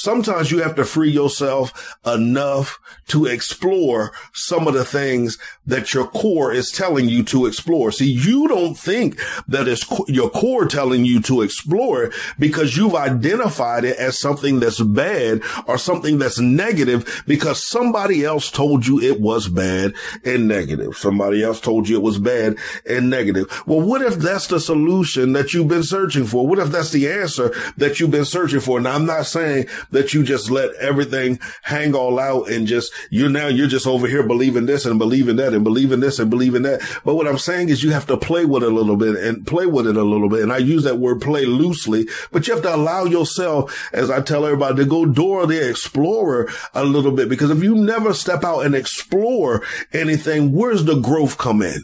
Sometimes you have to free yourself enough to explore some of the things that your core is telling you to explore. See, you don't think that it's your core telling you to explore because you've identified it as something that's bad or something that's negative because somebody else told you it was bad and negative. Somebody else told you it was bad and negative. Well, what if that's the solution that you've been searching for? What if that's the answer that you've been searching for? Now, I'm not saying that you just let everything hang all out and just, you're now, you're just over here believing this and believing that and believing this and believing that. But what I'm saying is you have to play with it a little bit and play with it a little bit. And I use that word play loosely, but you have to allow yourself, as I tell everybody, to go Dora the Explorer a little bit. Because if you never step out and explore anything, where's the growth come in?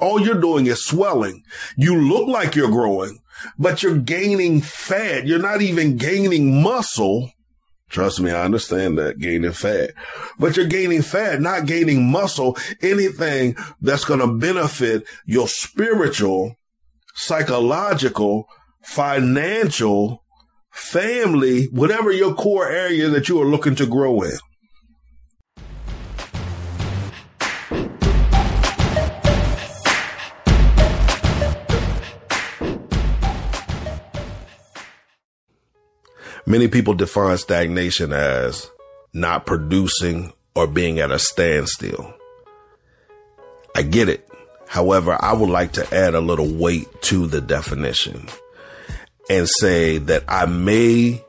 All you're doing is swelling. You look like you're growing, but you're gaining fat. You're not even gaining muscle. Trust me, I understand that gaining fat, but you're gaining fat, not gaining muscle, anything that's going to benefit your spiritual, psychological, financial, family, whatever your core area that you are looking to grow in. Many people define stagnation as not producing or being at a standstill. I get it. However, I would like to add a little weight to the definition and say that I may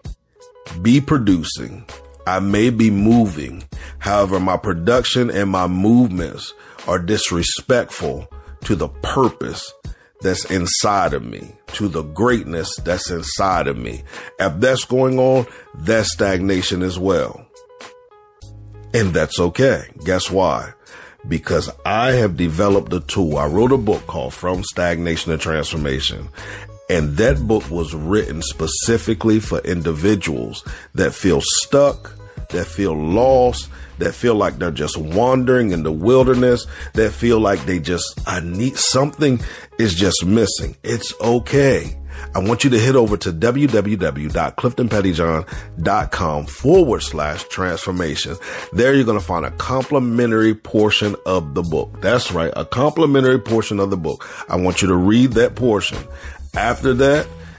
be producing, I may be moving. However, my production and my movements are disrespectful to the purpose that's inside of me, to the greatness that's inside of me. If that's going on, that's stagnation as well. And that's okay. Guess why? Because I have developed a tool. I wrote a book called From Stagnation to Transformation. And that book was written specifically for individuals that feel stuck, that feel lost, that feel like they're just wandering in the wilderness, that feel like they just, I need something is just missing. It's okay. I want you to head over to www.cliftonpettyjohn.com forward slash transformation. There you're going to find a complimentary portion of the book. That's right. A complimentary portion of the book. I want you to read that portion. After that,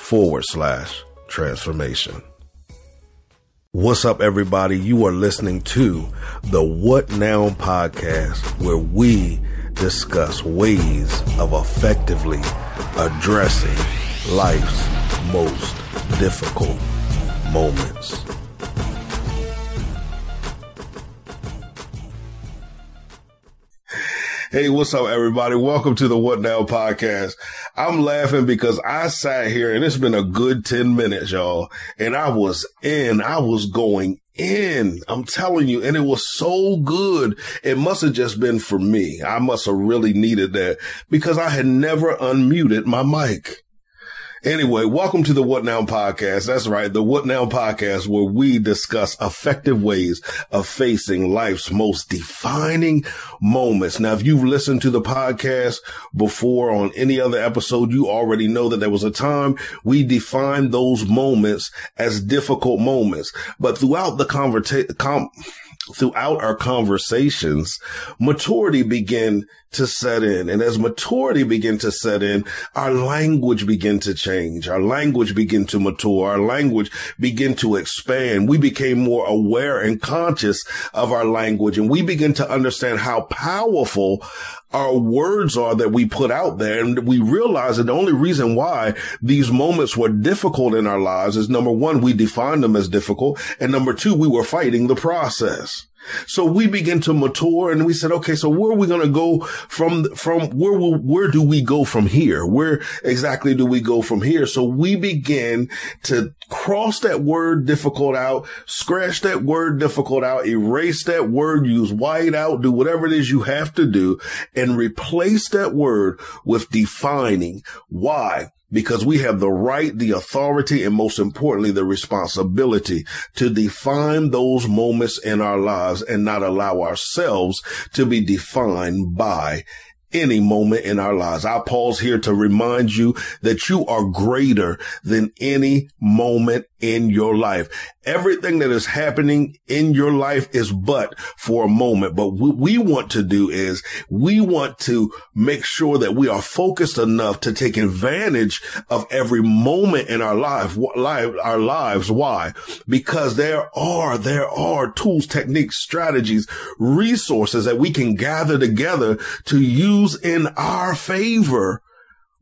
forward slash transformation. What's up, everybody? You are listening to the What Now podcast, where we discuss ways of effectively addressing life's most difficult moments. Hey, what's up, everybody? Welcome to the What Now podcast. I'm laughing because I sat here and it's been a good 10 minutes, y'all. And I was in, I was going in. I'm telling you, and it was so good. It must have just been for me. I must have really needed that because I had never unmuted my mic. Anyway, welcome to the What Now podcast. That's right. The What Now podcast where we discuss effective ways of facing life's most defining moments. Now, if you've listened to the podcast before on any other episode, you already know that there was a time we defined those moments as difficult moments. But throughout the conversation, com- throughout our conversations, maturity began to set in. And as maturity began to set in, our language began to change. Our language began to mature. Our language began to expand. We became more aware and conscious of our language and we begin to understand how powerful our words are that we put out there. And we realize that the only reason why these moments were difficult in our lives is number one, we defined them as difficult. And number two, we were fighting the process. So we begin to mature and we said, okay, so where are we going to go from, from where will, where do we go from here? Where exactly do we go from here? So we begin to cross that word difficult out, scratch that word difficult out, erase that word, use white out, do whatever it is you have to do and replace that word with defining. Why? Because we have the right, the authority, and most importantly, the responsibility to define those moments in our lives and not allow ourselves to be defined by any moment in our lives. I pause here to remind you that you are greater than any moment in your life. Everything that is happening in your life is but for a moment. But what we want to do is we want to make sure that we are focused enough to take advantage of every moment in our life, life, our lives. Why? Because there are, there are tools, techniques, strategies, resources that we can gather together to use in our favor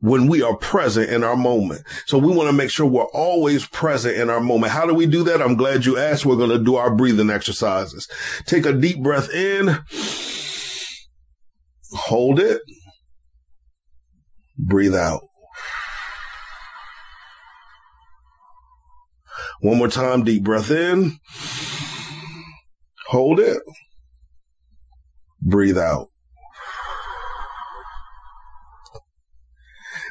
when we are present in our moment. So we want to make sure we're always present in our moment. How do we do that? I'm glad you asked. We're going to do our breathing exercises. Take a deep breath in. Hold it. Breathe out. One more time. Deep breath in. Hold it. Breathe out.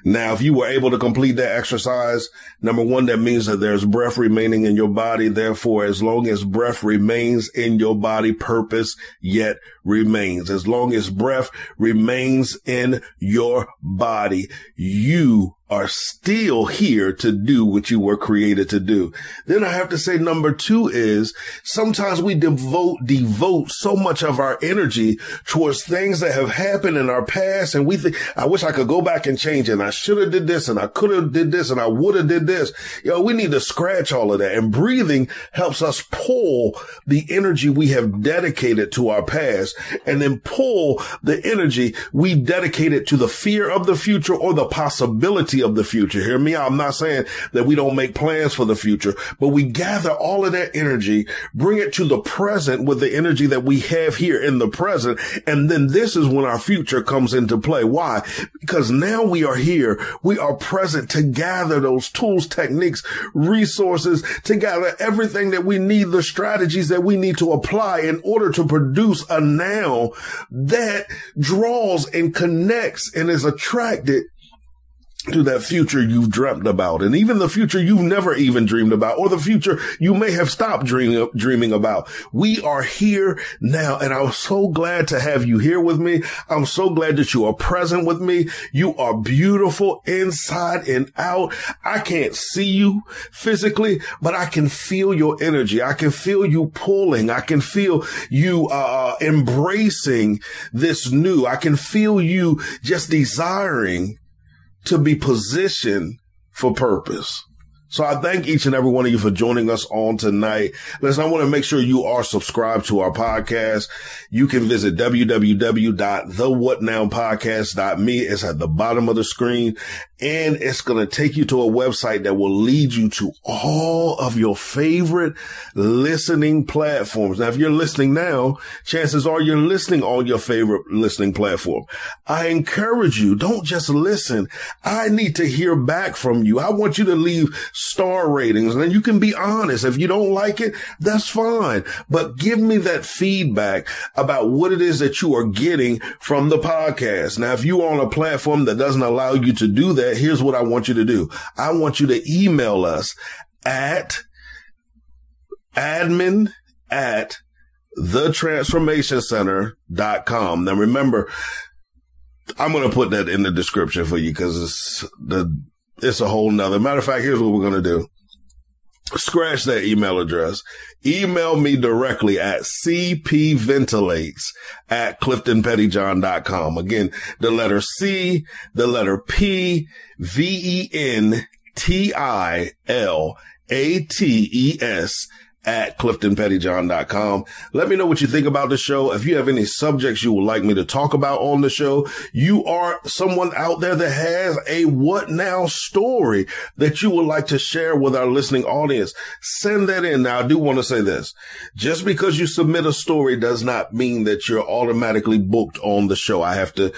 Now, if you were able to complete that exercise, number one, that means that there's breath remaining in your body. Therefore, as long as breath remains in your body, purpose yet remains. As long as breath remains in your body, you are still here to do what you were created to do. Then I have to say number two is sometimes we devote, devote so much of our energy towards things that have happened in our past. And we think, I wish I could go back and change it. And I should have did this and I could have did this and I would have did this. You know, we need to scratch all of that and breathing helps us pull the energy we have dedicated to our past and then pull the energy we dedicated to the fear of the future or the possibility of the future. Hear me out. I'm not saying that we don't make plans for the future, but we gather all of that energy, bring it to the present with the energy that we have here in the present. And then this is when our future comes into play. Why? Because now we are here. We are present to gather those tools, techniques, resources, to gather everything that we need, the strategies that we need to apply in order to produce a now that draws and connects and is attracted to that future you've dreamt about and even the future you've never even dreamed about or the future you may have stopped dreaming, dreaming about. We are here now and I'm so glad to have you here with me. I'm so glad that you are present with me. You are beautiful inside and out. I can't see you physically, but I can feel your energy. I can feel you pulling. I can feel you, uh, embracing this new. I can feel you just desiring to be positioned for purpose. So I thank each and every one of you for joining us on tonight. Listen, I want to make sure you are subscribed to our podcast. You can visit www.thewhatnowpodcast.me. It's at the bottom of the screen and it's going to take you to a website that will lead you to all of your favorite listening platforms. Now, if you're listening now, chances are you're listening on your favorite listening platform. I encourage you, don't just listen. I need to hear back from you. I want you to leave star ratings. And you can be honest. If you don't like it, that's fine. But give me that feedback about what it is that you are getting from the podcast. Now, if you're on a platform that doesn't allow you to do that, here's what I want you to do. I want you to email us at admin at thetransformationcenter.com. Now remember, I'm going to put that in the description for you because it's the, it's a whole nother. Matter of fact, here's what we're going to do. Scratch that email address. Email me directly at cpventilates at cliftonpettyjohn.com. Again, the letter C, the letter P, V E N T I L A T E S at cliftonpettyjohn.com. Let me know what you think about the show. If you have any subjects you would like me to talk about on the show, you are someone out there that has a what now story that you would like to share with our listening audience. Send that in. Now, I do want to say this. Just because you submit a story does not mean that you're automatically booked on the show. I have to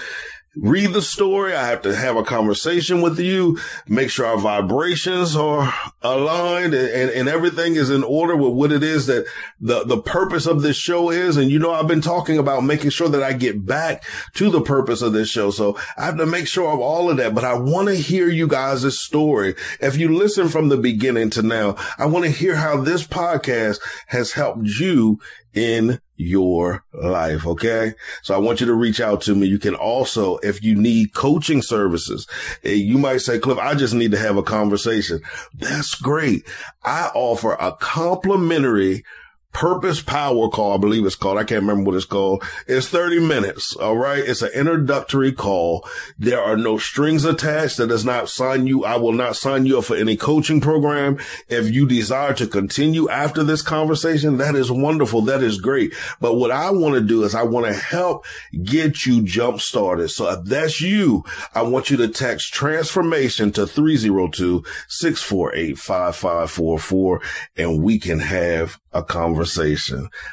read the story. I have to have a conversation with you, make sure our vibrations are aligned and, and, and, everything is in order with what it is that the, the purpose of this show is. And you know, I've been talking about making sure that I get back to the purpose of this show. So I have to make sure of all of that, but I want to hear you guys' story. If you listen from the beginning to now, I want to hear how this podcast has helped you in your life. Okay. So I want you to reach out to me. You can also, if you need coaching services, eh, you might say, Cliff, I just need to have a conversation. That's great. I offer a complimentary Purpose Power Call, I believe it's called. I can't remember what it's called. It's 30 minutes. All right. It's an introductory call. There are no strings attached. That does not sign you. I will not sign you up for any coaching program. If you desire to continue after this conversation, that is wonderful. That is great. But what I want to do is I want to help get you jump started. So if that's you, I want you to text transformation to 302 648 5544 and we can have a conversation.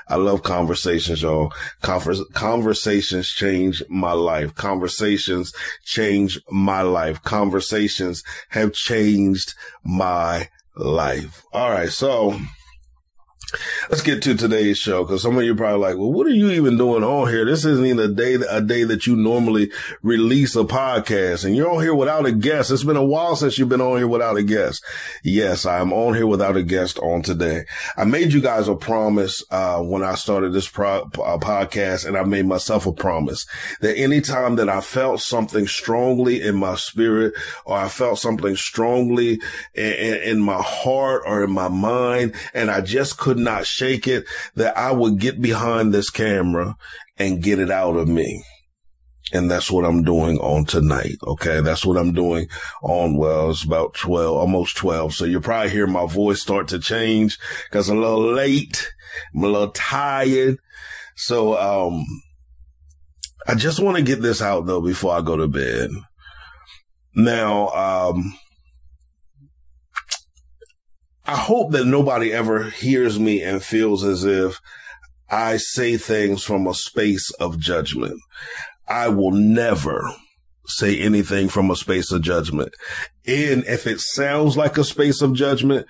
I love conversations, y'all. Conver- conversations change my life. Conversations change my life. Conversations have changed my life. All right. So Let's get to today's show because some of you are probably like, well, what are you even doing on here? This isn't even a day, a day that you normally release a podcast and you're on here without a guest. It's been a while since you've been on here without a guest. Yes, I'm on here without a guest on today. I made you guys a promise, uh, when I started this pro- uh, podcast and I made myself a promise that anytime that I felt something strongly in my spirit or I felt something strongly in, in, in my heart or in my mind and I just could not shake it that I would get behind this camera and get it out of me. And that's what I'm doing on tonight. Okay. That's what I'm doing on, well, it's about 12, almost 12. So you'll probably hear my voice start to change because I'm a little late. I'm a little tired. So, um, I just want to get this out though before I go to bed. Now, um, I hope that nobody ever hears me and feels as if I say things from a space of judgment. I will never say anything from a space of judgment. And if it sounds like a space of judgment,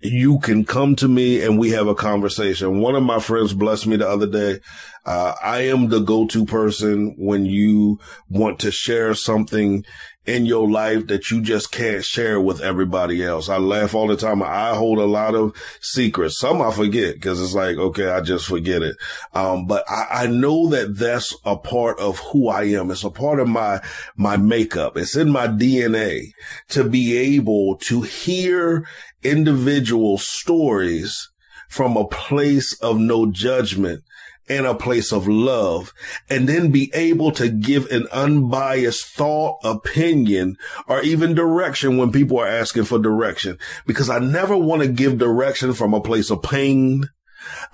you can come to me and we have a conversation. One of my friends blessed me the other day. Uh, I am the go-to person when you want to share something in your life that you just can't share with everybody else. I laugh all the time. I hold a lot of secrets. Some I forget because it's like, okay, I just forget it. Um, but I, I know that that's a part of who I am. It's a part of my, my makeup. It's in my DNA to be able to hear individual stories from a place of no judgment and a place of love and then be able to give an unbiased thought, opinion, or even direction when people are asking for direction. Because I never want to give direction from a place of pain,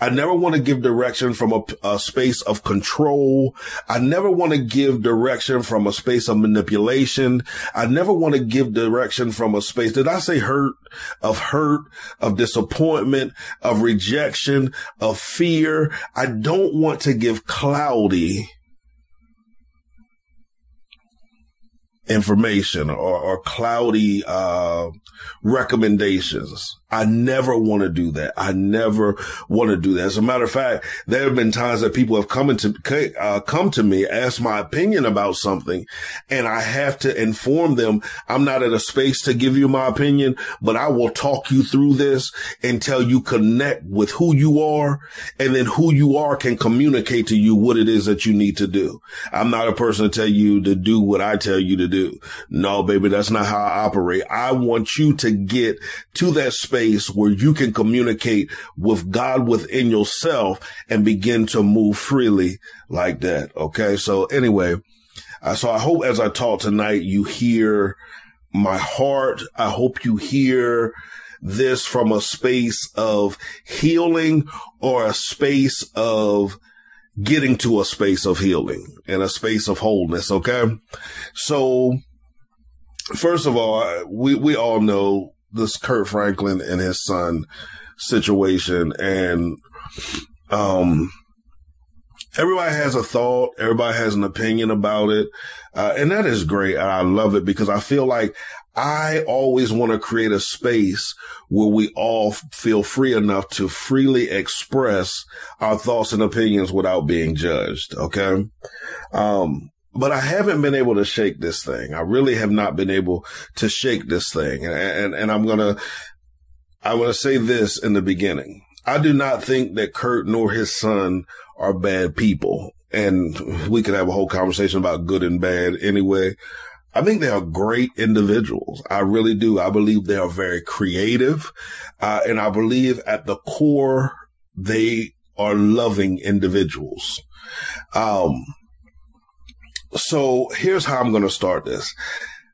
I never want to give direction from a, a, space of control. I never want to give direction from a space of manipulation. I never want to give direction from a space. Did I say hurt? Of hurt, of disappointment, of rejection, of fear. I don't want to give cloudy information or, or cloudy, uh, recommendations. I never want to do that. I never want to do that. As a matter of fact, there have been times that people have come into, uh, come to me, ask my opinion about something, and I have to inform them I'm not at a space to give you my opinion, but I will talk you through this until you connect with who you are, and then who you are can communicate to you what it is that you need to do. I'm not a person to tell you to do what I tell you to do. No, baby, that's not how I operate. I want you to get to that space where you can communicate with God within yourself and begin to move freely like that. Okay. So anyway, uh, so I hope as I talk tonight, you hear my heart. I hope you hear this from a space of healing or a space of getting to a space of healing and a space of wholeness. Okay. So first of all, we, we all know this Kirk Franklin and his son situation and, um, everybody has a thought. Everybody has an opinion about it. Uh, and that is great. I love it because I feel like I always want to create a space where we all feel free enough to freely express our thoughts and opinions without being judged. Okay. Um, but I haven't been able to shake this thing. I really have not been able to shake this thing. And, and, and I'm going to, I want to say this in the beginning. I do not think that Kirk nor his son are bad people. And we could have a whole conversation about good and bad anyway. I think they are great individuals. I really do. I believe they are very creative. Uh, and I believe at the core, they are loving individuals. Um, so here's how I'm going to start this.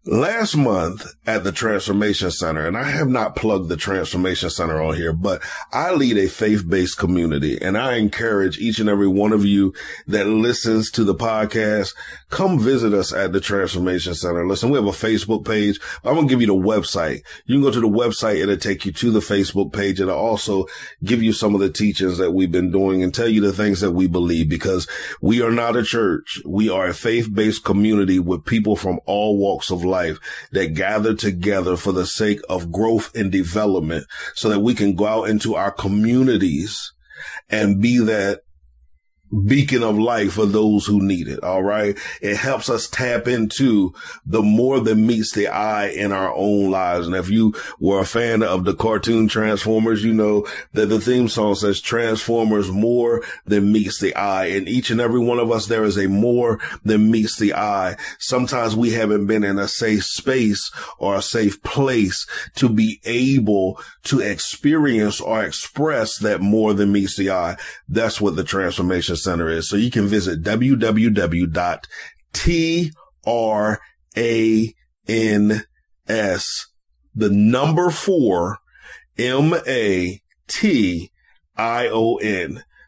Last month at the Transformation Center, and I have not plugged the Transformation Center on here, but I lead a faith-based community and I encourage each and every one of you that listens to the podcast, come visit us at the Transformation Center. Listen, we have a Facebook page. I'm going to give you the website. You can go to the website. It'll take you to the Facebook page. It'll also give you some of the teachings that we've been doing and tell you the things that we believe because we are not a church. We are a faith-based community with people from all walks of life life that gather together for the sake of growth and development so that we can go out into our communities and be that beacon of light for those who need it. All right. It helps us tap into the more than meets the eye in our own lives. And if you were a fan of the cartoon Transformers, you know that the theme song says Transformers more than meets the eye. And each and every one of us, there is a more than meets the eye. Sometimes we haven't been in a safe space or a safe place to be able to experience or express that more than meets the eye. That's what the transformation Center is. So you can visit www.trans, the number four, M-A-T-I-O-N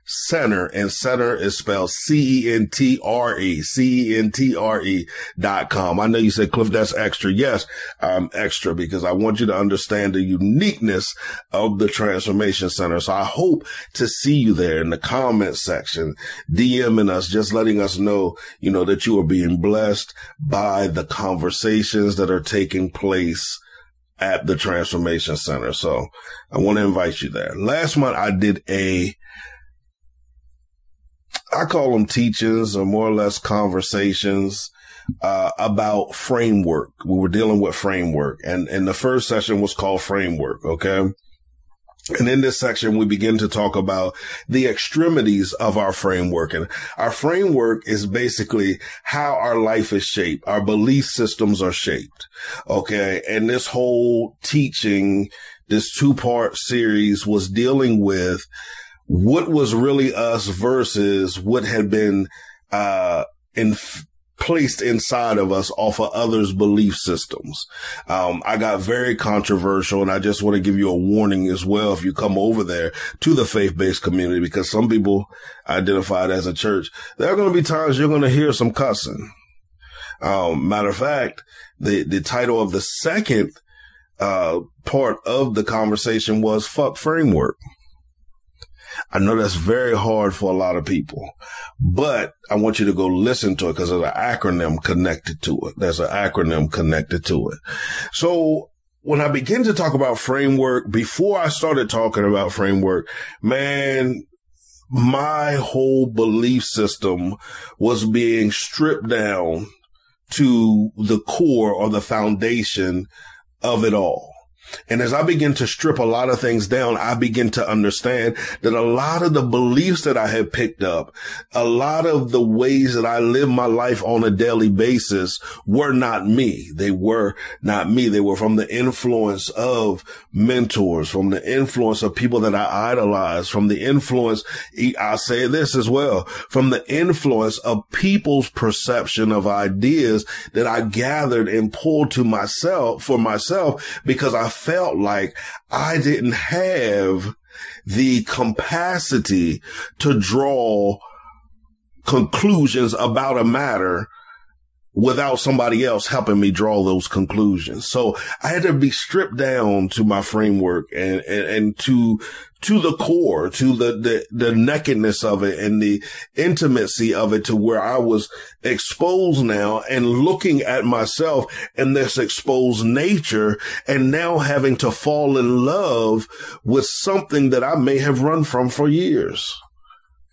center and center is spelled C-E-N-T-R-E, C-E-N-T-R-E dot com. I know you said, Cliff, that's extra. Yes, I'm extra because I want you to understand the uniqueness of the transformation center. So I hope to see you there in the comment section, DMing us, just letting us know, you know, that you are being blessed by the conversations that are taking place at the transformation center. So I want to invite you there. Last month I did a I call them teachings or more or less conversations uh, about framework. We were dealing with framework, and and the first session was called framework. Okay. And in this section, we begin to talk about the extremities of our framework. And our framework is basically how our life is shaped. Our belief systems are shaped. Okay. And this whole teaching, this two part series was dealing with what was really us versus what had been, uh, in, placed inside of us off of others' belief systems. Um, I got very controversial and I just want to give you a warning as well if you come over there to the faith-based community because some people identified as a church. There are going to be times you're going to hear some cussing. Um, matter of fact, the, the title of the second, uh, part of the conversation was fuck framework. I know that's very hard for a lot of people, but I want you to go listen to it because there's an acronym connected to it. There's an acronym connected to it. So when I begin to talk about framework, before I started talking about framework, man, my whole belief system was being stripped down to the core or the foundation of it all. And as I begin to strip a lot of things down, I begin to understand that a lot of the beliefs that I had picked up, a lot of the ways that I live my life on a daily basis were not me. They were not me. They were from the influence of mentors, from the influence of people that I idolize, from the influence, I'll say this as well, from the influence of people's perception of ideas that I gathered and pulled to myself for myself because I felt like I didn't have the capacity to draw conclusions about a matter without somebody else helping me draw those conclusions. So I had to be stripped down to my framework and, and, and to, to the core, to the, the, the nakedness of it and the intimacy of it to where I was exposed now and looking at myself and this exposed nature and now having to fall in love with something that I may have run from for years.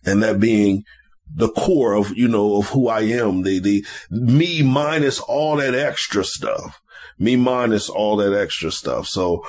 And that being the core of, you know, of who I am, the, the me minus all that extra stuff, me minus all that extra stuff. So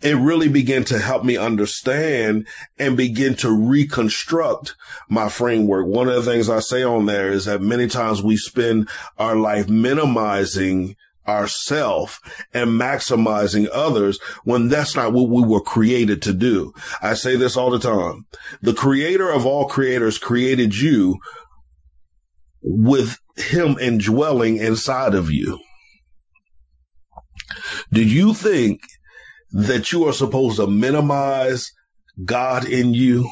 it really began to help me understand and begin to reconstruct my framework. One of the things I say on there is that many times we spend our life minimizing ourself and maximizing others when that's not what we were created to do. I say this all the time. The creator of all creators created you with him indwelling inside of you. Do you think that you are supposed to minimize God in you?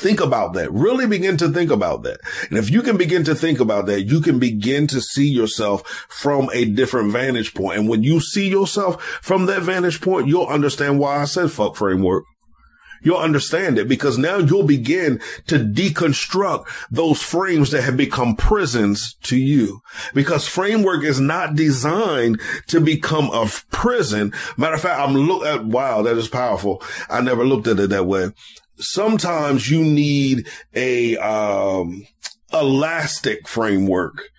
Think about that. Really begin to think about that. And if you can begin to think about that, you can begin to see yourself from a different vantage point. And when you see yourself from that vantage point, you'll understand why I said fuck framework. You'll understand it because now you'll begin to deconstruct those frames that have become prisons to you because framework is not designed to become a prison. Matter of fact, I'm look at, wow, that is powerful. I never looked at it that way sometimes you need a, um, elastic framework,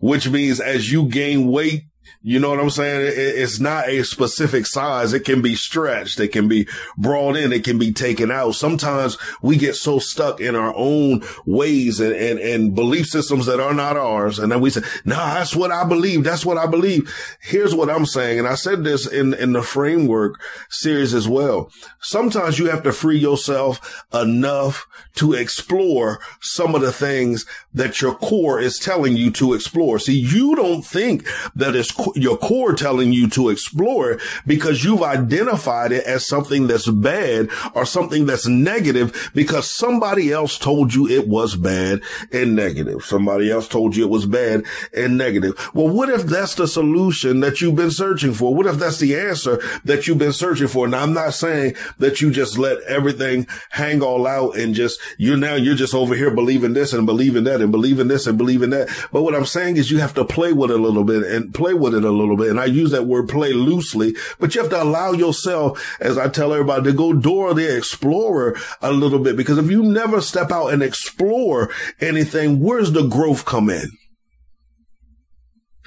which means as you gain weight, you know what I'm saying? It's not a specific size. It can be stretched. It can be brought in. It can be taken out. Sometimes we get so stuck in our own ways and, and, and belief systems that are not ours. And then we say, nah, that's what I believe. That's what I believe. Here's what I'm saying. And I said this in, in the framework series as well. Sometimes you have to free yourself enough to explore some of the things that your core is telling you to explore. See, you don't think that it's your core telling you to explore it because you've identified it as something that's bad or something that's negative because somebody else told you it was bad and negative. Somebody else told you it was bad and negative. Well, what if that's the solution that you've been searching for? What if that's the answer that you've been searching for? Now, I'm not saying that you just let everything hang all out and just, you're now, you're just over here believing this and believing that and believing this and believing that. But what I'm saying is you have to play with it a little bit and play with it a little bit. And I use that word play loosely, but you have to allow yourself, as I tell everybody, to go Dora the Explorer a little bit. Because if you never step out and explore anything, where's the growth come in?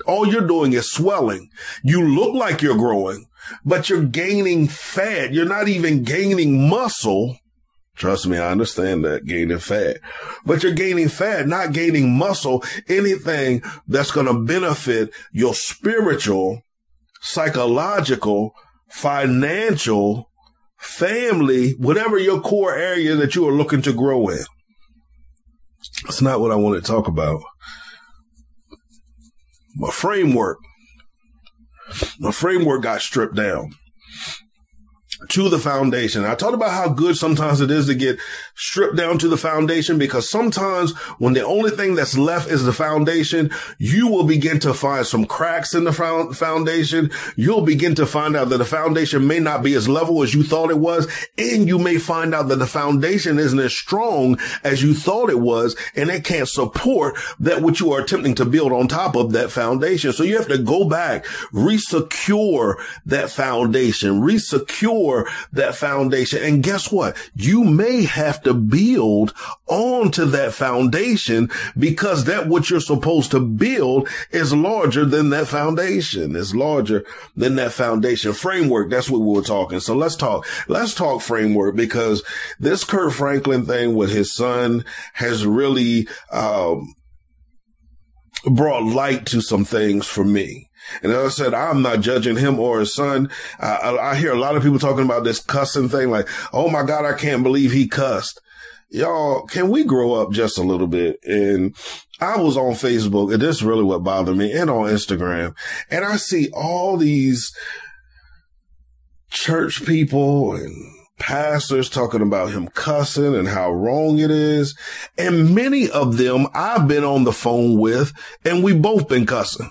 All you're doing is swelling. You look like you're growing, but you're gaining fat. You're not even gaining muscle. Trust me, I understand that gaining fat, but you're gaining fat, not gaining muscle, anything that's going to benefit your spiritual, psychological, financial, family, whatever your core area that you are looking to grow in. That's not what I want to talk about. My framework, my framework got stripped down. To the foundation. I talked about how good sometimes it is to get stripped down to the foundation because sometimes when the only thing that's left is the foundation, you will begin to find some cracks in the foundation. You'll begin to find out that the foundation may not be as level as you thought it was. And you may find out that the foundation isn't as strong as you thought it was. And it can't support that what you are attempting to build on top of that foundation. So you have to go back, resecure that foundation, resecure that foundation. And guess what? You may have to build onto that foundation because that what you're supposed to build is larger than that foundation. It's larger than that foundation framework. That's what we were talking. So let's talk, let's talk framework because this Kirk Franklin thing with his son has really, um, brought light to some things for me. And I said, I'm not judging him or his son. I, I hear a lot of people talking about this cussing thing, like, "Oh my God, I can't believe he cussed." Y'all, can we grow up just a little bit? And I was on Facebook, and this is really what bothered me, and on Instagram, and I see all these church people and pastors talking about him cussing and how wrong it is. And many of them I've been on the phone with, and we both been cussing.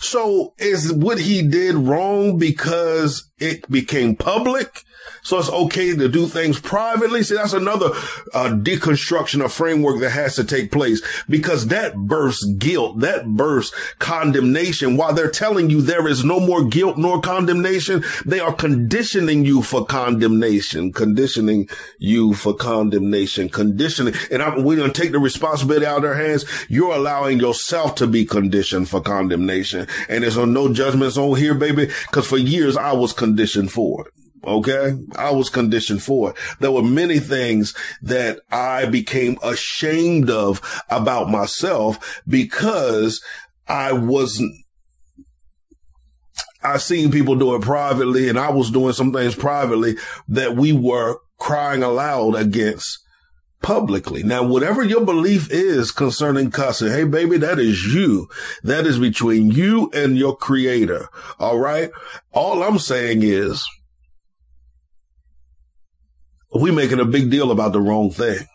So is what he did wrong because it became public? So it's okay to do things privately. See, that's another uh, deconstruction of framework that has to take place because that bursts guilt, that bursts condemnation. While they're telling you there is no more guilt nor condemnation, they are conditioning you for condemnation, conditioning you for condemnation, conditioning. And I'm, we're going to take the responsibility out of their hands. You're allowing yourself to be conditioned for condemnation. And there's no judgments on here, baby, because for years I was conditioned for it. Okay. I was conditioned for it. There were many things that I became ashamed of about myself because I wasn't I seen people do it privately and I was doing some things privately that we were crying aloud against publicly. Now, whatever your belief is concerning cussing, hey baby, that is you. That is between you and your creator. All right. All I'm saying is we making a big deal about the wrong thing.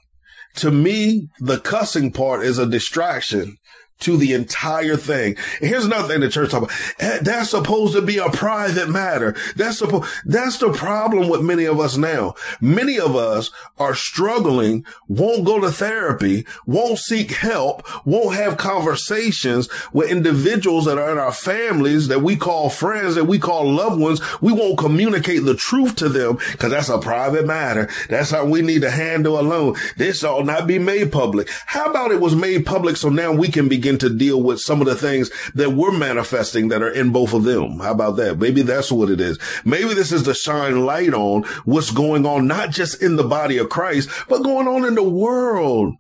To me, the cussing part is a distraction to the entire thing. And here's another thing the church talk about. Eh, that's supposed to be a private matter. That's supposed, that's the problem with many of us now. Many of us are struggling, won't go to therapy, won't seek help, won't have conversations with individuals that are in our families that we call friends, that we call loved ones. We won't communicate the truth to them because that's a private matter. That's how we need to handle alone. This ought not be made public. How about it was made public so now we can begin begin to deal with some of the things that we're manifesting that are in both of them. How about that? Maybe that's what it is. Maybe this is to shine light on what's going on, not just in the body of Christ, but going on in the world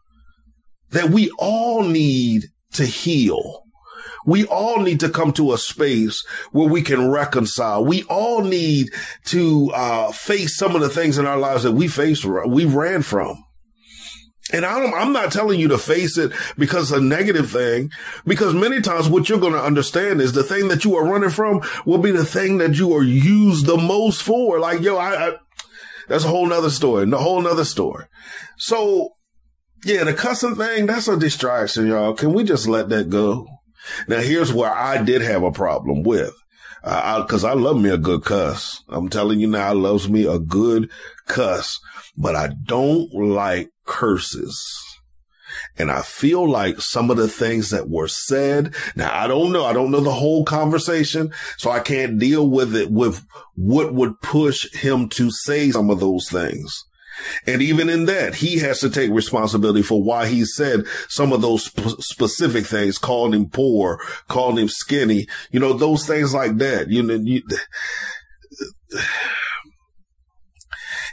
that we all need to heal. We all need to come to a space where we can reconcile. We all need to uh, face some of the things in our lives that we faced, we ran from. And I'm, I'm not telling you to face it because it's a negative thing, because many times what you're going to understand is the thing that you are running from will be the thing that you are used the most for. Like, yo, I, I that's a whole nother story, a whole nother story. So yeah, the cussing thing, that's a distraction, y'all. Can we just let that go? Now here's where I did have a problem with. Uh, cause I love me a good cuss. I'm telling you now, I loves me a good cuss, but I don't like curses. And I feel like some of the things that were said, now I don't know. I don't know the whole conversation. So I can't deal with it with what would push him to say some of those things. And even in that, he has to take responsibility for why he said some of those sp- specific things, called him poor, called him skinny, you know, those things like that. You know, you,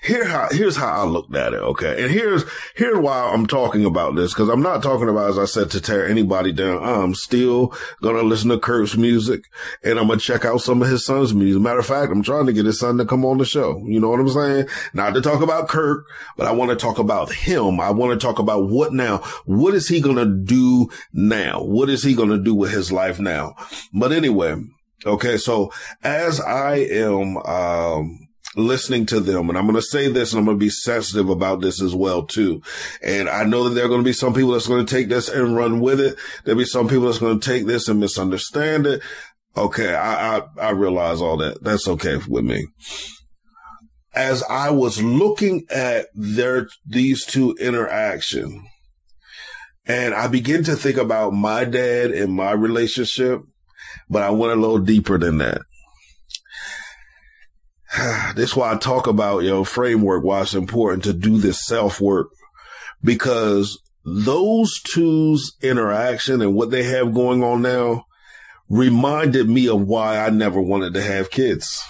here how here's how I looked at it. Okay, and here's here's why I'm talking about this because I'm not talking about as I said to tear anybody down. I'm still gonna listen to Kirk's music and I'm gonna check out some of his son's music. Matter of fact, I'm trying to get his son to come on the show. You know what I'm saying? Not to talk about Kirk, but I want to talk about him. I want to talk about what now. What is he gonna do now? What is he gonna do with his life now? But anyway. Okay, so as I am um, listening to them. And I'm going to say this and I'm going to be sensitive about this as well too. And I know that there are going to be some people that's going to take this and run with it. There'll be some people that's going to take this and misunderstand it. Okay. I, I, I realize all that. That's okay with me. As I was looking at their, these two interaction and I begin to think about my dad and my relationship, but I went a little deeper than that. this is why I talk about, your know, framework, why it's important to do this self work because those two's interaction and what they have going on now reminded me of why I never wanted to have kids.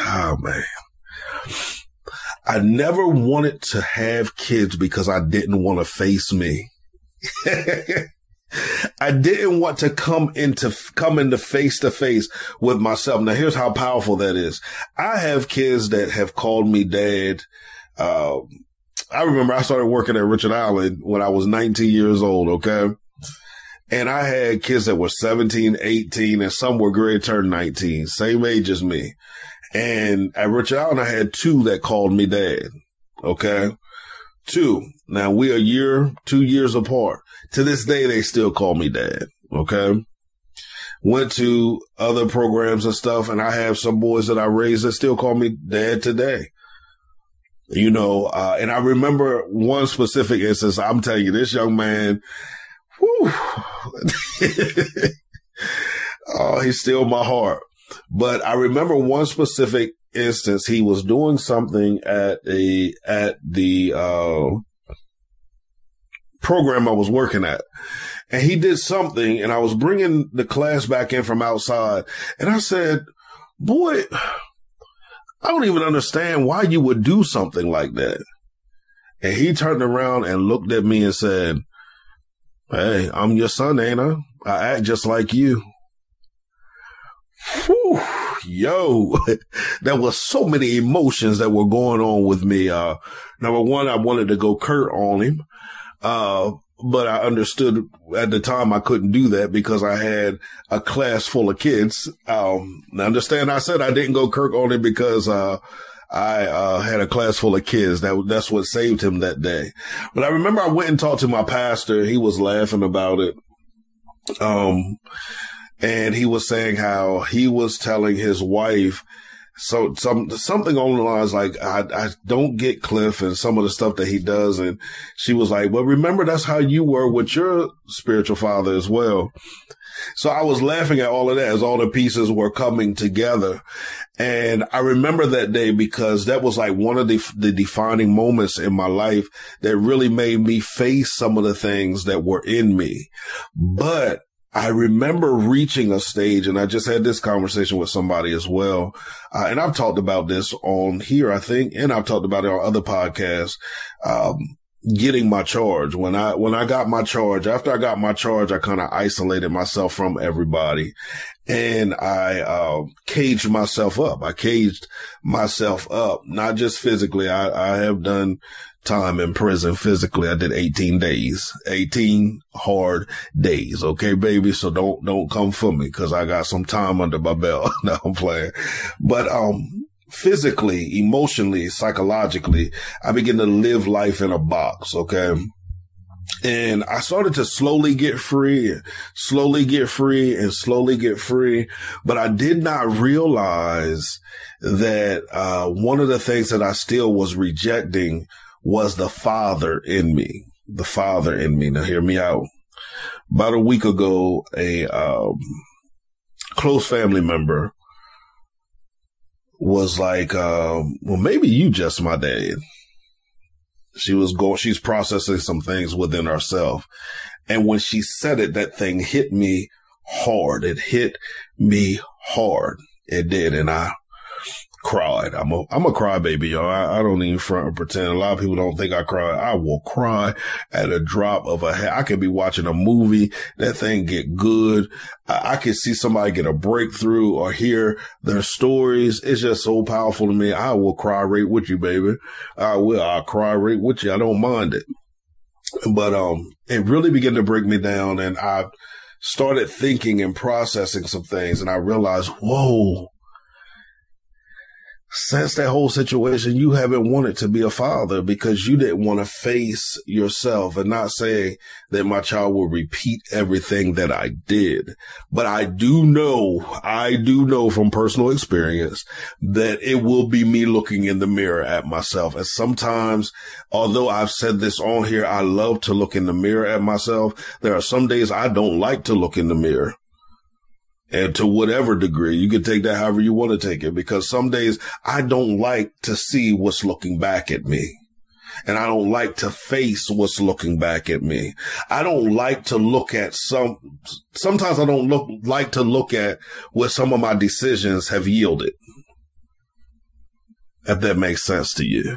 Oh man. I never wanted to have kids because I didn't want to face me. I didn't want to come into, come into face to face with myself. Now here's how powerful that is. I have kids that have called me dad. Uh, I remember I started working at Richard Allen when I was 19 years old. Okay. And I had kids that were 17, 18, and some were grade turned 19, same age as me. And at Richard Allen, I had two that called me dad. Okay. Two. Now we are year, two years apart. To this day, they still call me dad. Okay. Went to other programs and stuff, and I have some boys that I raised that still call me dad today. You know, uh, and I remember one specific instance. I'm telling you, this young man, whew, oh, he's still my heart. But I remember one specific instance. He was doing something at a at the uh, program I was working at. And he did something and I was bringing the class back in from outside. And I said, boy, I don't even understand why you would do something like that. And he turned around and looked at me and said, Hey, I'm your son, ain't I? I act just like you. Whew, yo, there was so many emotions that were going on with me. Uh, number one, I wanted to go Kirk on him. Uh, but I understood at the time I couldn't do that because I had a class full of kids. Um, understand I said I didn't go Kirk on it because, uh, I, uh, had a class full of kids. That, that's what saved him that day. But I remember I went and talked to my pastor. He was laughing about it. Um, and he was saying how he was telling his wife so some something on the lines like I I don't get Cliff and some of the stuff that he does, and she was like, "Well, remember that's how you were with your spiritual father as well." So I was laughing at all of that as all the pieces were coming together, and I remember that day because that was like one of the the defining moments in my life that really made me face some of the things that were in me, but I remember reaching a stage and I just had this conversation with somebody as well. Uh, and I've talked about this on here, I think, and I've talked about it on other podcasts. Um, getting my charge when I, when I got my charge, after I got my charge, I kind of isolated myself from everybody and I, uh, caged myself up. I caged myself up, not just physically. I, I have done time in prison physically. I did 18 days, 18 hard days. Okay, baby. So don't, don't come for me because I got some time under my belt. now I'm playing, but, um, physically, emotionally, psychologically, I began to live life in a box. Okay. And I started to slowly get free, slowly get free and slowly get free. But I did not realize that, uh, one of the things that I still was rejecting was the father in me, the father in me. Now hear me out. About a week ago, a um, close family member was like, um, well, maybe you just my dad. She was going, she's processing some things within herself. And when she said it, that thing hit me hard. It hit me hard. It did. And I cried. I'm a, I'm a crybaby, y'all. I, I, don't even front and pretend. A lot of people don't think I cry. I will cry at a drop of a hat. I could be watching a movie. That thing get good. I, I could see somebody get a breakthrough or hear their stories. It's just so powerful to me. I will cry right with you, baby. I will. I'll cry right with you. I don't mind it. But, um, it really began to break me down and I, started thinking and processing some things and I realized, whoa, since that whole situation, you haven't wanted to be a father because you didn't want to face yourself and not say that my child will repeat everything that I did. But I do know, I do know from personal experience that it will be me looking in the mirror at myself. And sometimes, although I've said this on here, I love to look in the mirror at myself. There are some days I don't like to look in the mirror and to whatever degree you can take that however you want to take it because some days I don't like to see what's looking back at me. And I don't like to face what's looking back at me. I don't like to look at some, sometimes I don't look, like to look at what some of my decisions have yielded. If that makes sense to you.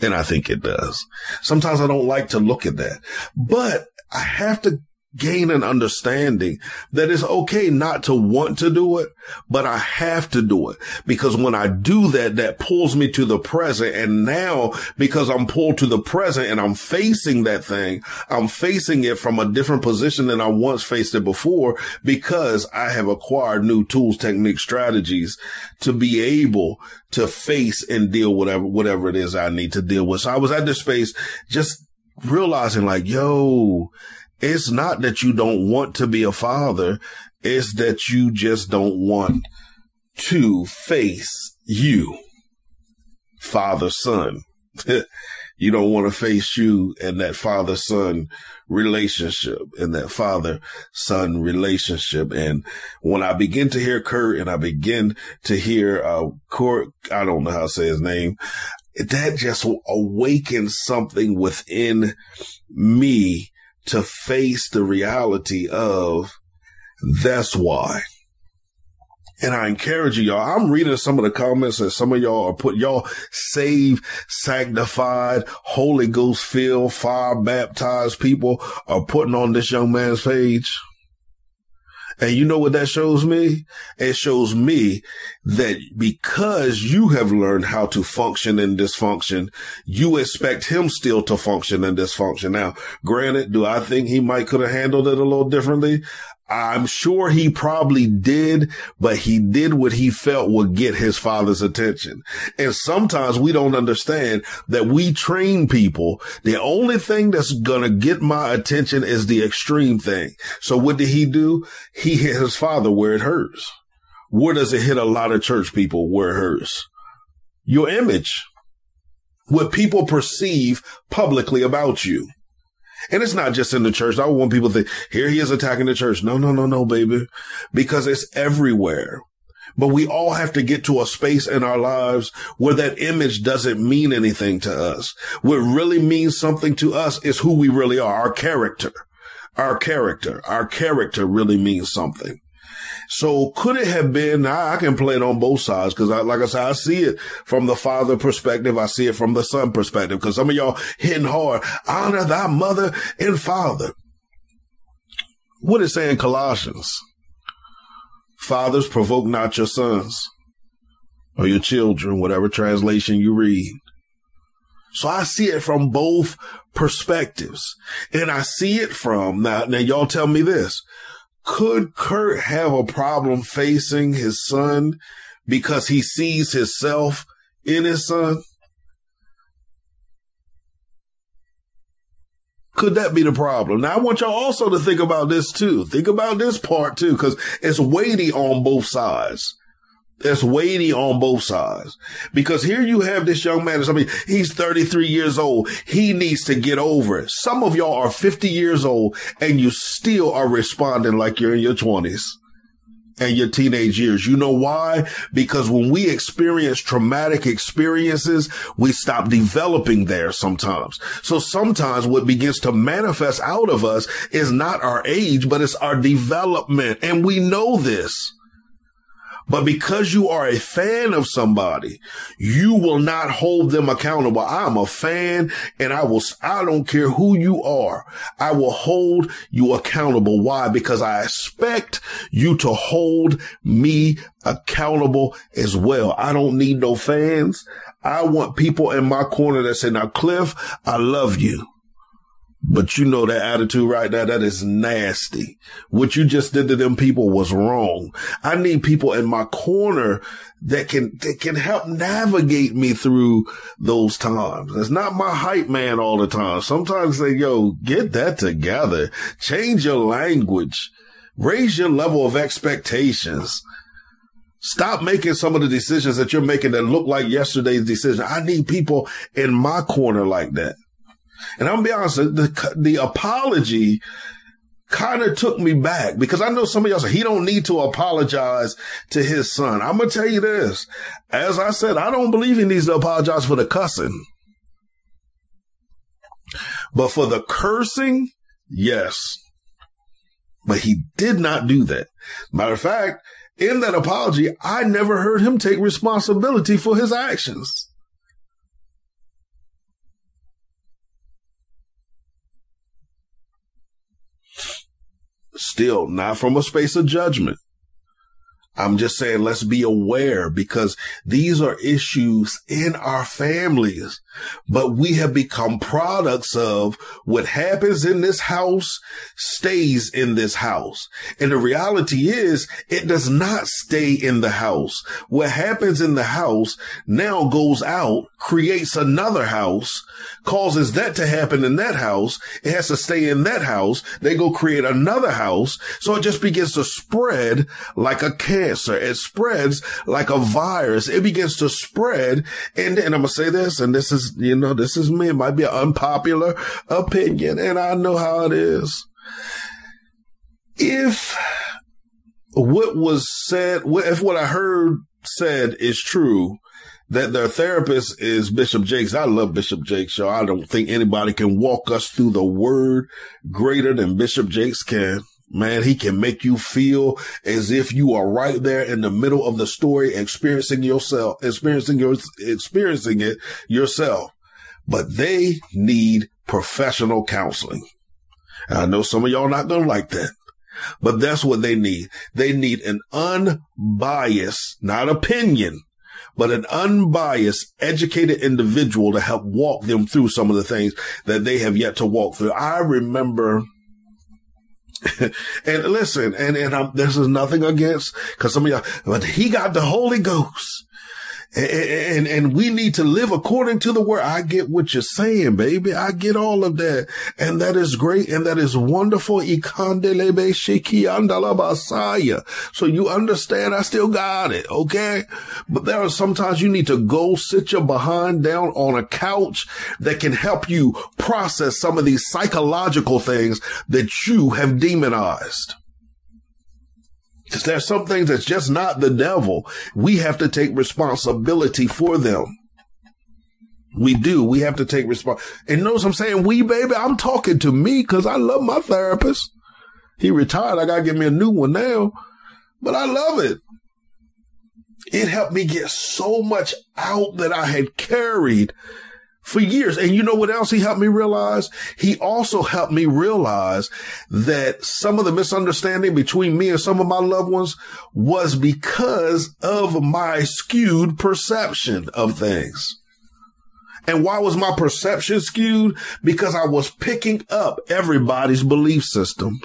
And I think it does. Sometimes I don't like to look at that, but I have to gain an understanding that it's okay not to want to do it, but I have to do it because when I do that, that pulls me to the present. And now because I'm pulled to the present and I'm facing that thing, I'm facing it from a different position than I once faced it before because I have acquired new tools, techniques, strategies to be able to face and deal whatever, whatever it is I need to deal with. So I was at this space just realizing like, yo, it's not that you don't want to be a father. It's that you just don't want to face you, father, son. you don't want to face you and that father son relationship and that father son relationship. And when I begin to hear Kirk and I begin to hear, uh, Court, I don't know how to say his name, that just awakens something within me to face the reality of that's why. And I encourage you, y'all. I'm reading some of the comments that some of y'all are put, y'all saved, sanctified, Holy Ghost filled, fire baptized people are putting on this young man's page. And you know what that shows me? It shows me that because you have learned how to function and dysfunction, you expect him still to function and dysfunction. Now, granted, do I think he might could have handled it a little differently? I'm sure he probably did, but he did what he felt would get his father's attention. And sometimes we don't understand that we train people. The only thing that's going to get my attention is the extreme thing. So what did he do? He hit his father where it hurts. Where does it hit a lot of church people where it hurts? Your image. What people perceive publicly about you. And it's not just in the church. I want people to think, here he is attacking the church. No, no, no, no, baby. Because it's everywhere. But we all have to get to a space in our lives where that image doesn't mean anything to us. What really means something to us is who we really are, our character. Our character. Our character really means something. So could it have been, I, can play it on both sides because I, like I said, I see it from the father perspective. I see it from the son perspective because some of y'all hitting hard, honor thy mother and father. what What is saying Colossians? Fathers provoke not your sons or your children, whatever translation you read. So I see it from both perspectives. And I see it from now, now y'all tell me this could Kirk have a problem facing his son because he sees himself in his son? Could that be the problem? Now I want y'all also to think about this too. Think about this part too, because it's weighty on both sides that's weighty on both sides. Because here you have this young man, I mean, he's 33 years old. He needs to get over it. Some of y'all are 50 years old and you still are responding like you're in your 20s and your teenage years. You know why? Because when we experience traumatic experiences, we stop developing there sometimes. So sometimes what begins to manifest out of us is not our age, but it's our development. And we know this. But because you are a fan of somebody, you will not hold them accountable. I'm a fan and I will, I don't care who you are. I will hold you accountable. Why? Because I expect you to hold me accountable as well. I don't need no fans. I want people in my corner that say, now Cliff, I love you But you know that attitude right now, that is nasty. What you just did to them people was wrong. I need people in my corner that can, that can help navigate me through those times. It's not my hype man all the time. Sometimes say, yo, get that together. Change your language. Raise your level of expectations. Stop making some of the decisions that you're making that look like yesterday's decision. I need people in my corner like that. And I'm gonna be honest, the, the apology kind of took me back because I know some of y'all say he don't need to apologize to his son. I'm gonna tell you this. As I said, I don't believe he needs to apologize for the cussing. But for the cursing, yes. But he did not do that. Matter of fact, in that apology, I never heard him take responsibility for his actions. Still not from a space of judgment. I'm just saying, let's be aware because these are issues in our families, but we have become products of what happens in this house stays in this house. And the reality is it does not stay in the house. What happens in the house now goes out, creates another house, causes that to happen in that house. It has to stay in that house. They go create another house. So it just begins to spread like a cancer. It spreads like a virus. It begins to spread. And, and I'm going to say this, and this is, you know, this is me. It might be an unpopular opinion. And I know how it is. If what was said, if what I heard said is true, that their therapist is Bishop Jakes. I love Bishop Jakes, y'all. I don't think anybody can walk us through the word greater than Bishop Jakes can. Man, he can make you feel as if you are right there in the middle of the story, experiencing yourself, experiencing your, experiencing it yourself. But they need professional counseling. And I know some of y'all not going to like that, but that's what they need. They need an unbiased, not opinion, but an unbiased, educated individual to help walk them through some of the things that they have yet to walk through. I remember and listen, and, and I'm, this is nothing against, cause some of y'all, but he got the Holy Ghost. And, and, we need to live according to the word. I get what you're saying, baby. I get all of that. And that is great. And that is wonderful. So you understand? I still got it. Okay. But there are sometimes you need to go sit your behind down on a couch that can help you process some of these psychological things that you have demonized. Because there's some things that's just not the devil. We have to take responsibility for them. We do. We have to take response. And notice I'm saying we, baby. I'm talking to me because I love my therapist. He retired. I got to get me a new one now, but I love it. It helped me get so much out that I had carried for years. And you know what else he helped me realize? He also helped me realize that some of the misunderstanding between me and some of my loved ones was because of my skewed perception of things. And why was my perception skewed? Because I was picking up everybody's belief systems.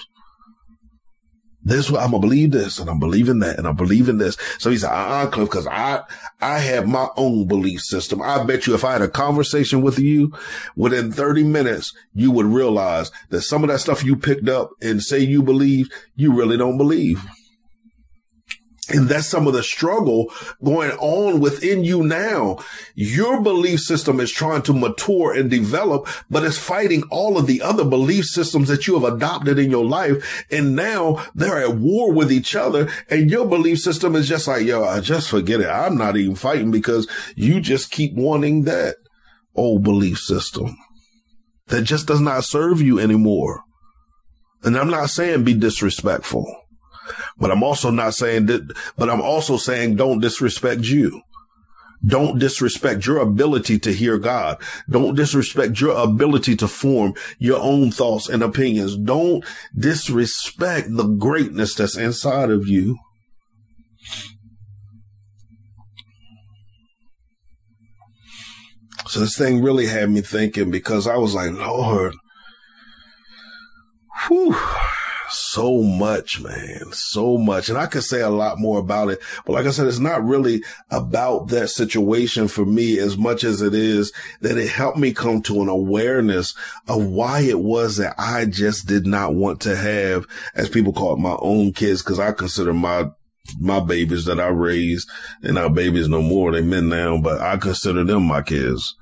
This I'm gonna believe this, and I'm believing that, and I'm believing this. So he said, "Uh, uh Cliff, because I I have my own belief system. I bet you, if I had a conversation with you, within 30 minutes, you would realize that some of that stuff you picked up and say you believe, you really don't believe." And that's some of the struggle going on within you now. Your belief system is trying to mature and develop, but it's fighting all of the other belief systems that you have adopted in your life. And now they're at war with each other. And your belief system is just like, yo, I just forget it. I'm not even fighting because you just keep wanting that old belief system that just does not serve you anymore. And I'm not saying be disrespectful. But I'm also not saying that, but I'm also saying don't disrespect you. Don't disrespect your ability to hear God. Don't disrespect your ability to form your own thoughts and opinions. Don't disrespect the greatness that's inside of you. So this thing really had me thinking because I was like, Lord, Whew so much, man, so much. And I could say a lot more about it. But like I said, it's not really about that situation for me as much as it is that it helped me come to an awareness of why it was that I just did not want to have, as people call it, my own kids. Cause I consider my my babies that I raised and our babies no more. They men now, but I consider them my kids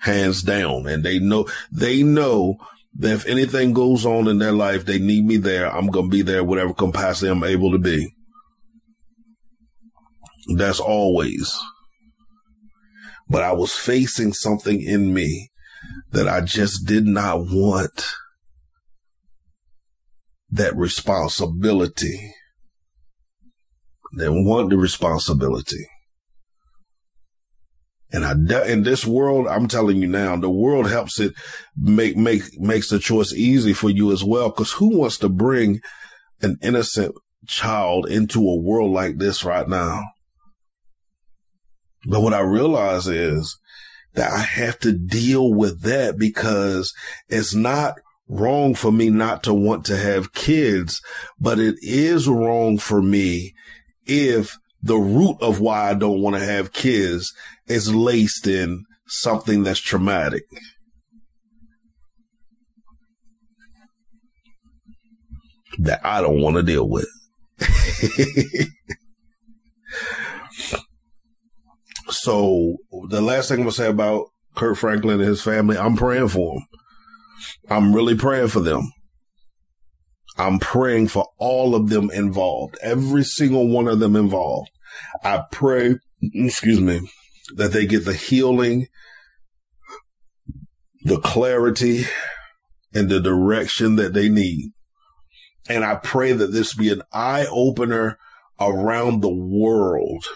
hands down. And they know, they know that if anything goes on in their life, they need me there. I'm going to be there, whatever capacity I'm able to be. That's always. But I was facing something in me that I just did not want that responsibility. Didn't want the responsibility. And I, in this world, I'm telling you now, the world helps it make, make, makes the choice easy for you as well. Cause who wants to bring an innocent child into a world like this right now? But what I realize is that I have to deal with that because it's not wrong for me not to want to have kids, but it is wrong for me if the root of why I don't want to have kids is laced in something that's traumatic. That I don't want to deal with. so the last thing I'm gonna say about Kirk Franklin and his family, I'm praying for him. I'm really praying for them. I'm praying for all of them involved, every single one of them involved. I pray, excuse me, that they get the healing, the clarity, and the direction that they need. And I pray that this be an eye opener around the world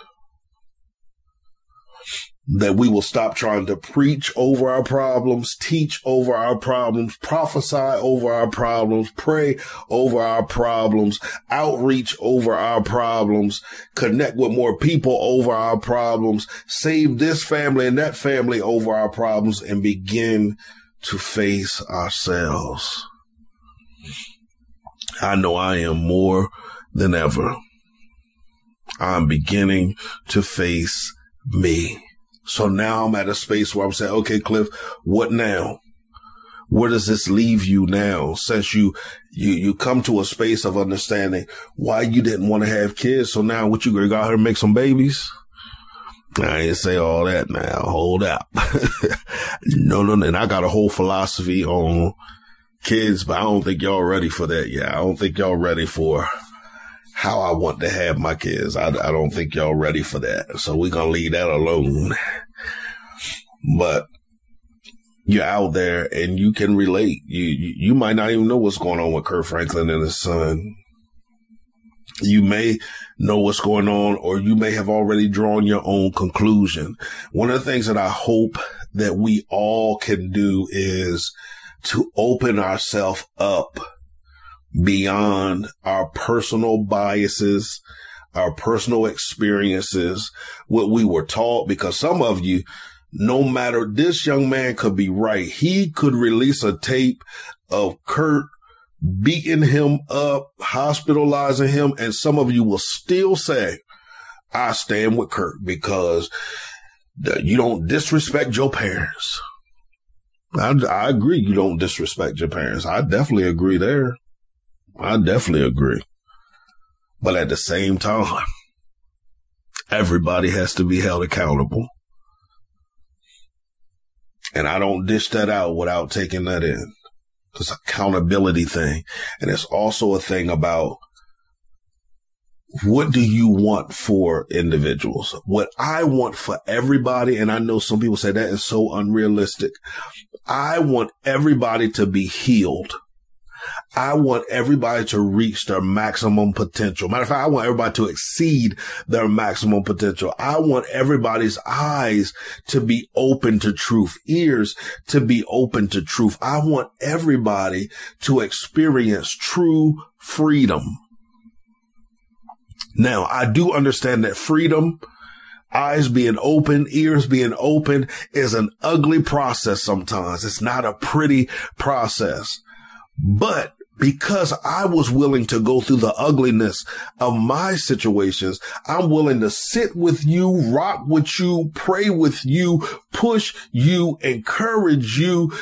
that we will stop trying to preach over our problems, teach over our problems, prophesy over our problems, pray over our problems, outreach over our problems, connect with more people over our problems, save this family and that family over our problems and begin to face ourselves. I know I am more than ever. I'm beginning to face me. So now I'm at a space where I'm saying, okay, Cliff, what now? Where does this leave you now? Since you, you, you come to a space of understanding why you didn't want to have kids. So now what you going to go out here and make some babies? I ain't say all that now. Hold up. no, no, no. And I got a whole philosophy on kids, but I don't think y'all ready for that yet. I don't think y'all ready for how I want to have my kids. I, I don't think y'all ready for that. So we're going to leave that alone. But you're out there and you can relate. You, you, you might not even know what's going on with Kirk Franklin and his son. You may know what's going on or you may have already drawn your own conclusion. One of the things that I hope that we all can do is to open ourselves up beyond our personal biases, our personal experiences, what we were taught, because some of you, no matter this young man could be right. He could release a tape of Kirk beating him up, hospitalizing him. And some of you will still say, I stand with Kirk because you don't disrespect your parents. I, I agree. You don't disrespect your parents. I definitely agree there. I definitely agree. But at the same time, everybody has to be held accountable. And I don't dish that out without taking that in. It's accountability thing. And it's also a thing about what do you want for individuals? What I want for everybody, and I know some people say that is so unrealistic. I want everybody to be healed. I want everybody to reach their maximum potential. Matter of fact, I want everybody to exceed their maximum potential. I want everybody's eyes to be open to truth, ears to be open to truth. I want everybody to experience true freedom. Now, I do understand that freedom, eyes being open, ears being open is an ugly process sometimes. It's not a pretty process. But because I was willing to go through the ugliness of my situations, I'm willing to sit with you, rock with you, pray with you, push you, encourage you,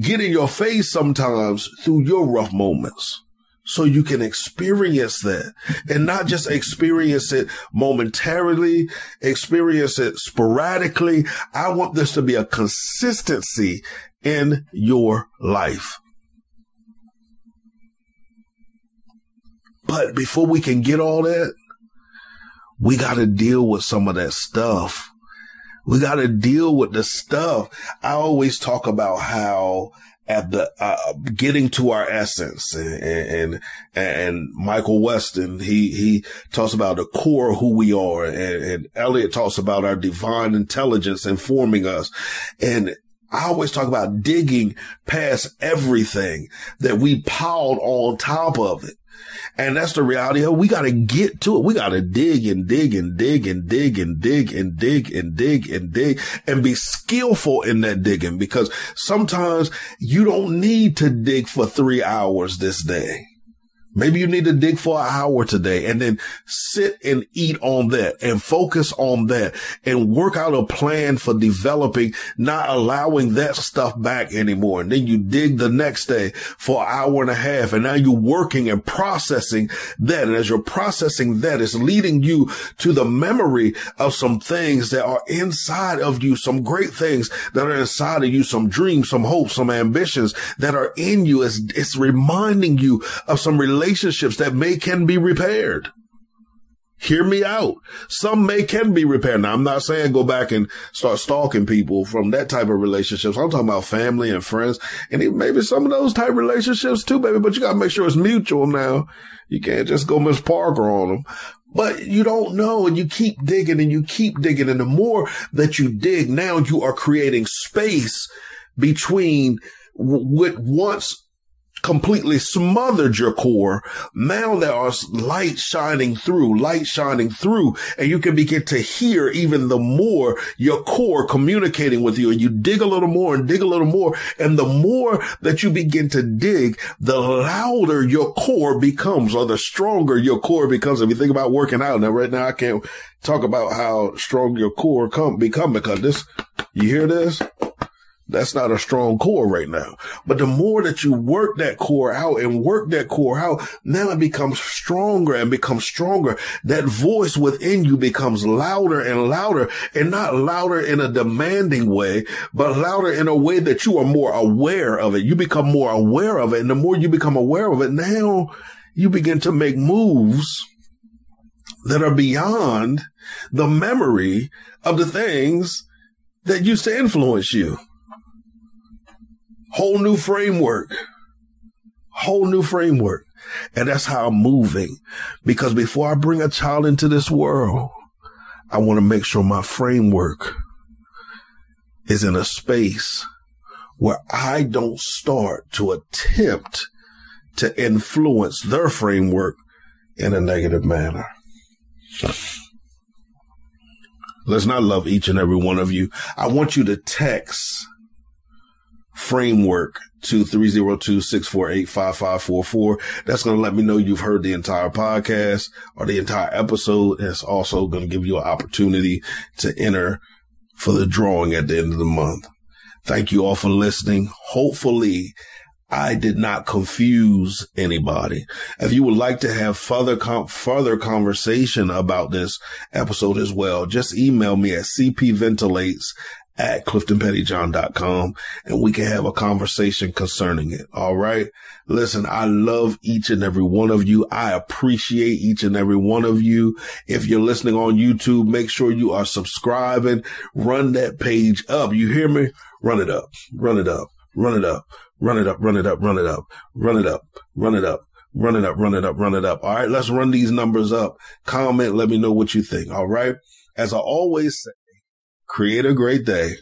get in your face sometimes through your rough moments. So you can experience that and not just experience it momentarily, experience it sporadically. I want this to be a consistency in your life. But before we can get all that, we got to deal with some of that stuff. We got to deal with the stuff. I always talk about how at the uh, getting to our essence and, and, and Michael Weston he he talks about the core of who we are and, and Elliot talks about our divine intelligence informing us and I always talk about digging past everything that we piled on top of it and that's the reality of we got to get to it. We got to dig and dig and dig and dig and dig and dig and dig and dig and be skillful in that digging because sometimes you don't need to dig for three hours this day. Maybe you need to dig for an hour today and then sit and eat on that and focus on that and work out a plan for developing, not allowing that stuff back anymore. And then you dig the next day for an hour and a half. And now you're working and processing that. And as you're processing that, it's leading you to the memory of some things that are inside of you, some great things that are inside of you, some dreams, some hopes, some ambitions that are in you. It's, it's reminding you of some relationships relationships that may can be repaired. Hear me out. Some may can be repaired. Now, I'm not saying go back and start stalking people from that type of relationships. I'm talking about family and friends and even maybe some of those type relationships too, baby, but you got to make sure it's mutual now. You can't just go Miss Parker on them. But you don't know and you keep digging and you keep digging. And the more that you dig, now you are creating space between what once completely smothered your core. Now there are light shining through, light shining through, and you can begin to hear even the more your core communicating with you. And you dig a little more and dig a little more. And the more that you begin to dig, the louder your core becomes or the stronger your core becomes. If you think about working out now, right now, I can't talk about how strong your core come become because this, you hear this? That's not a strong core right now. But the more that you work that core out and work that core out, now it becomes stronger and becomes stronger. That voice within you becomes louder and louder and not louder in a demanding way, but louder in a way that you are more aware of it. You become more aware of it. And the more you become aware of it, now you begin to make moves that are beyond the memory of the things that used to influence you whole new framework, whole new framework. And that's how I'm moving because before I bring a child into this world, I want to make sure my framework is in a space where I don't start to attempt to influence their framework in a negative manner. Let's not love each and every one of you. I want you to text framework to 302-648-5544. That's going to let me know you've heard the entire podcast or the entire episode. It's also going to give you an opportunity to enter for the drawing at the end of the month. Thank you all for listening. Hopefully I did not confuse anybody. If you would like to have further com- further conversation about this episode as well, just email me at cpventilates at cliftonpettyjohn.com and we can have a conversation concerning it. All right. Listen, I love each and every one of you. I appreciate each and every one of you. If you're listening on YouTube, make sure you are subscribing. Run that page up. You hear me? Run it up, run it up, run it up, run it up, run it up, run it up, run it up, run it up. Run it up, run it up, run it up. All right. Let's run these numbers up. Comment. Let me know what you think. All right. As I always say, create a great day,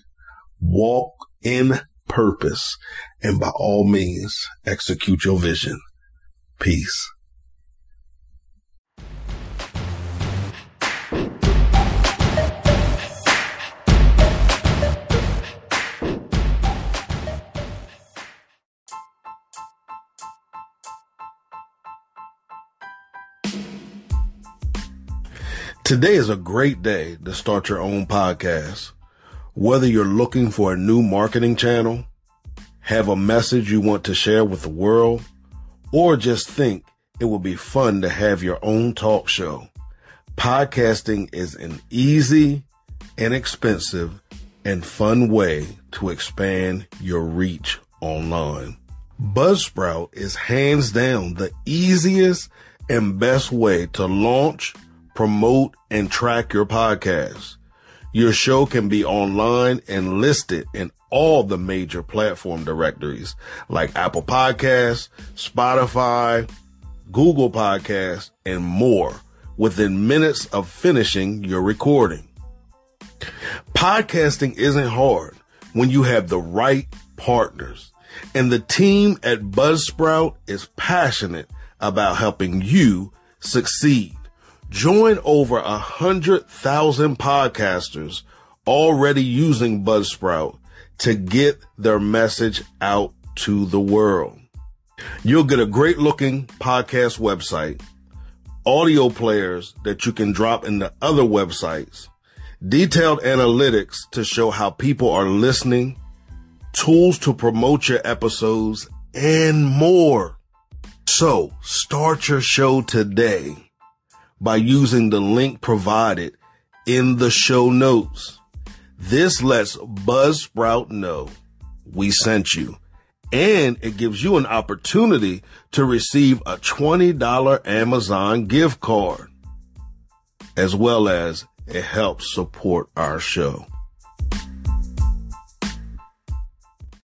walk in purpose, and by all means, execute your vision. Peace. Today is a great day to start your own podcast. Whether you're looking for a new marketing channel, have a message you want to share with the world, or just think it would be fun to have your own talk show. Podcasting is an easy, inexpensive, and fun way to expand your reach online. Buzzsprout is hands down the easiest and best way to launch, promote, and track your podcast. Your show can be online and listed in all the major platform directories like Apple Podcasts, Spotify, Google Podcasts, and more within minutes of finishing your recording. Podcasting isn't hard when you have the right partners. And the team at Buzzsprout is passionate about helping you succeed. Join over a hundred thousand podcasters already using Buzzsprout to get their message out to the world. You'll get a great looking podcast website, audio players that you can drop into other websites, detailed analytics to show how people are listening, tools to promote your episodes, and more. So start your show today by using the link provided in the show notes. This lets Buzzsprout know we sent you and it gives you an opportunity to receive a $20 Amazon gift card as well as it helps support our show.